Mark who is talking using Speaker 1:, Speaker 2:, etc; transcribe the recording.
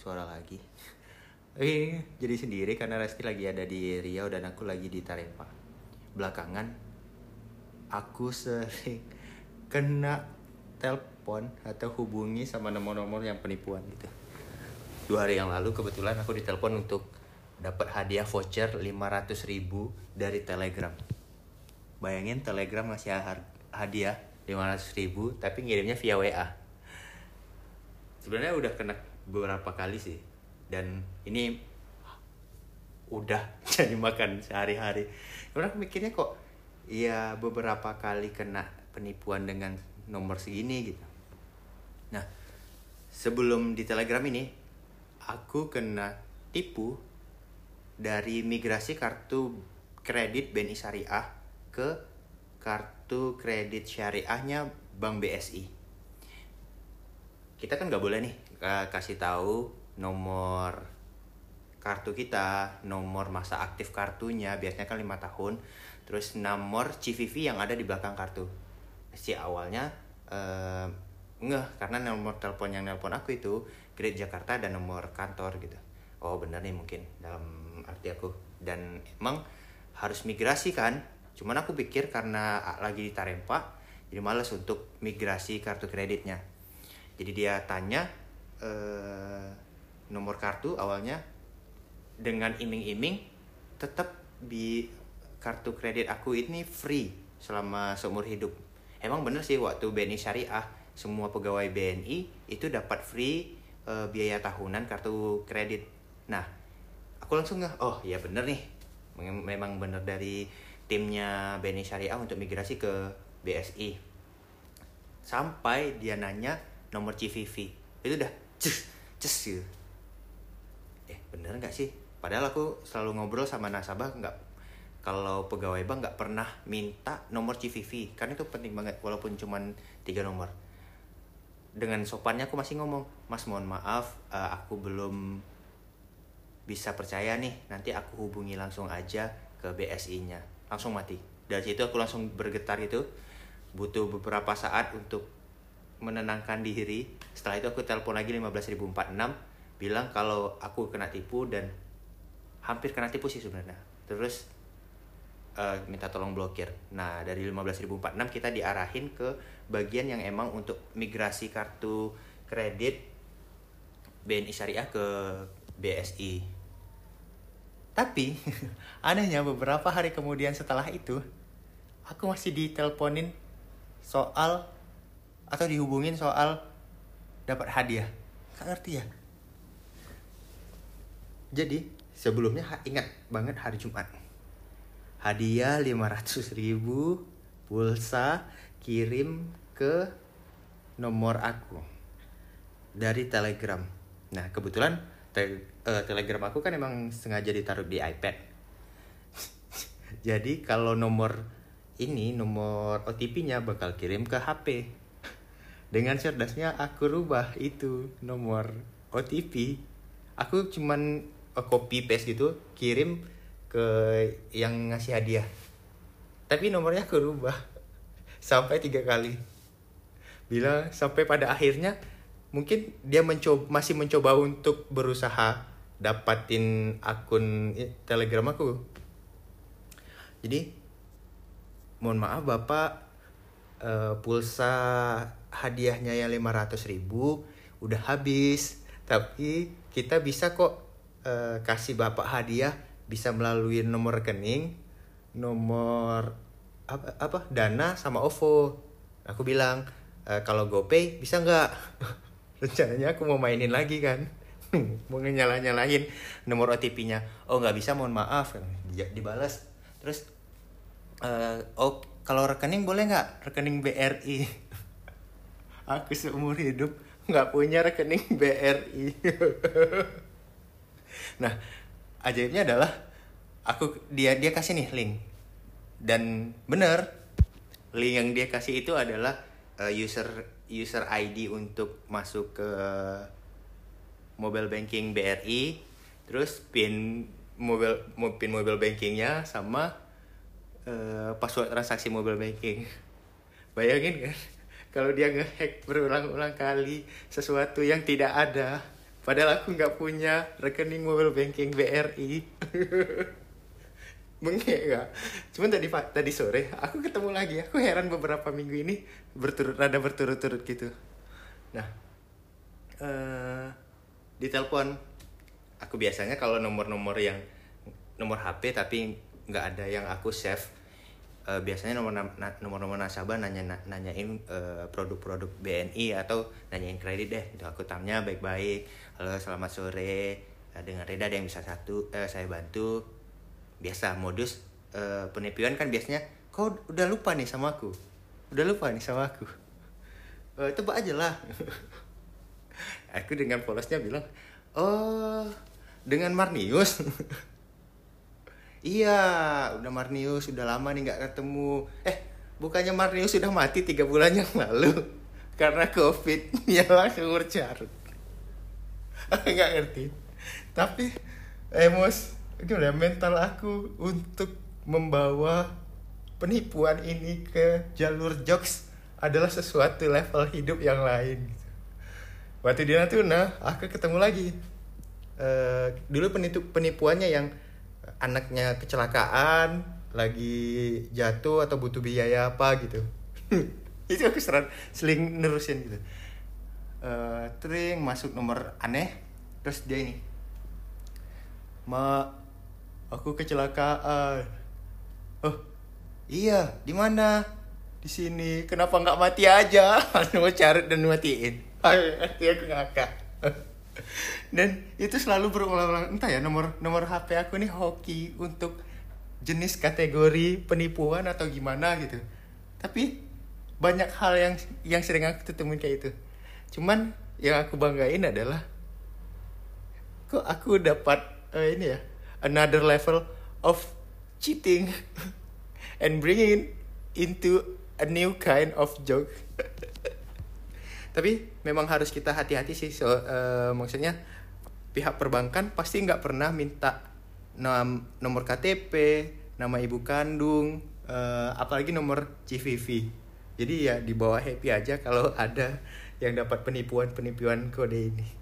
Speaker 1: suara lagi. Eh, jadi sendiri karena Resti lagi ada di Riau dan aku lagi di Tarempa. Belakangan aku sering kena telepon atau hubungi sama nomor-nomor yang penipuan gitu. Dua hari yang lalu kebetulan aku ditelepon untuk dapat hadiah voucher 500 ribu dari Telegram. Bayangin Telegram ngasih hadiah 500 ribu tapi ngirimnya via WA. Sebenarnya udah kena beberapa kali sih dan ini udah jadi makan sehari-hari. Aku mikirnya kok ya beberapa kali kena penipuan dengan nomor segini gitu. Nah, sebelum di Telegram ini aku kena tipu dari migrasi kartu kredit BNI Syariah ke kartu kredit syariahnya Bank BSI. Kita kan nggak boleh nih eh, kasih tahu nomor kartu kita, nomor masa aktif kartunya, biasanya kan lima tahun, terus nomor CVV yang ada di belakang kartu. Si awalnya eh, ngeh karena nomor telepon yang nelpon aku itu Great Jakarta dan nomor kantor gitu. Oh bener nih mungkin dalam arti aku dan emang harus migrasi kan. Cuman aku pikir karena lagi di Tarempa jadi males untuk migrasi kartu kreditnya. Jadi dia tanya eh, nomor kartu awalnya dengan iming-iming tetap di kartu kredit aku ini free selama seumur hidup. Emang bener sih waktu BNI Syariah semua pegawai BNI itu dapat free eh, biaya tahunan kartu kredit. Nah, aku langsung nggak, oh ya bener nih, Mem- memang bener dari timnya BNI Syariah untuk migrasi ke BSI. Sampai dia nanya nomor CVV, itu udah cus cus gitu eh bener nggak sih? Padahal aku selalu ngobrol sama nasabah nggak kalau pegawai bank nggak pernah minta nomor CVV karena itu penting banget walaupun cuman tiga nomor. Dengan sopannya aku masih ngomong mas mohon maaf eh, aku belum bisa percaya nih nanti aku hubungi langsung aja ke BSI nya langsung mati. Dari situ aku langsung bergetar itu butuh beberapa saat untuk menenangkan diri. Setelah itu aku telepon lagi 15046 bilang kalau aku kena tipu dan hampir kena tipu sih sebenarnya. Terus eh, minta tolong blokir. Nah dari 15046 kita diarahin ke bagian yang emang untuk migrasi kartu kredit BNI Syariah ke BSI tapi anehnya beberapa hari kemudian setelah itu aku masih diteleponin soal atau dihubungin soal dapat hadiah. Gak ngerti ya? Jadi sebelumnya ingat banget hari Jumat. Hadiah 500 ribu pulsa kirim ke nomor aku dari Telegram. Nah kebetulan te- eh, Telegram aku kan emang sengaja ditaruh di iPad. Jadi kalau nomor ini nomor OTP-nya bakal kirim ke HP. Dengan cerdasnya aku rubah itu nomor OTP. Aku cuman eh, copy paste gitu, kirim ke yang ngasih hadiah. Tapi nomornya aku rubah sampai tiga kali. Bila sampai pada akhirnya mungkin dia mencoba masih mencoba untuk berusaha dapatin akun Telegram aku. Jadi mohon maaf Bapak eh, pulsa hadiahnya yang 500 ribu udah habis. Tapi kita bisa kok eh, kasih Bapak hadiah bisa melalui nomor rekening nomor apa, apa dana sama OVO aku bilang "Eh, kalau GoPay bisa nggak? Rencananya aku mau mainin lagi kan. Mau nyala nyalain nomor OTP-nya oh nggak bisa mohon maaf. Di- dibalas. Terus eh, oh kalau rekening boleh nggak? Rekening BRI aku seumur hidup nggak punya rekening BRI nah ajaibnya adalah aku dia dia kasih nih link. Dan bener link yang dia kasih itu adalah eh, user user ID untuk masuk ke mobile banking BRI terus pin mobile mo- pin mobile bankingnya sama eh, password transaksi mobile banking. Bayangin kan kalau dia ngehack berulang-ulang kali sesuatu yang tidak ada padahal aku nggak punya rekening mobile banking BRI Bengek gak? Cuman tadi pak tadi sore aku ketemu lagi. Aku heran beberapa minggu ini berturut rada berturut-turut gitu. Nah, eh di telepon aku biasanya kalau nomor-nomor yang nomor HP tapi nggak ada yang aku save eh, biasanya nomor na- nomor-nomor nasabah nanya nanyain eh, produk-produk BNI atau nanyain kredit deh. Itu aku tanya baik-baik halo selamat sore Eh, dengan Reda ada yang bisa satu eh, saya bantu. Biasa modus eh, penipuan kan biasanya kau udah lupa nih sama aku udah lupa nih sama aku. Eh, tebak aja lah. Aku dengan polosnya bilang oh dengan Marnius iya udah Marnius udah lama nih nggak ketemu. Eh bukannya Marnius sudah mati tiga bulan yang lalu? Karena covid ya langsung bercarut nggak ngerti. Tapi emos gimana mental aku untuk membawa penipuan ini ke jalur jokes adalah sesuatu level hidup yang lain. Waktu di Natuna aku ketemu lagi. Eh, dulu penipu penipuannya yang anaknya kecelakaan lagi jatuh atau butuh biaya apa gitu. Itu aku sering seling nerusin gitu. Eh, tring masuk nomor aneh terus dia ini. Ma aku kecelakaan. Oh iya di mana? Di sini. Kenapa nggak mati aja? Mau cari dan matiin. Hati aku ngakak dan itu selalu berulang-ulang. Entah ya nomor nomor HP aku nih hoki untuk jenis kategori penipuan atau gimana gitu. Tapi banyak hal yang yang sering aku temuin kayak itu. Cuman yang aku banggain adalah kok aku dapat eh, ini ya another level of cheating and bringing into a new kind of joke tapi memang harus kita hati-hati sih so, eh, maksudnya pihak perbankan pasti nggak pernah minta nom- nomor KTP nama ibu kandung eh, apalagi nomor CVV jadi ya dibawa happy aja kalau ada yang dapat penipuan penipuan kode ini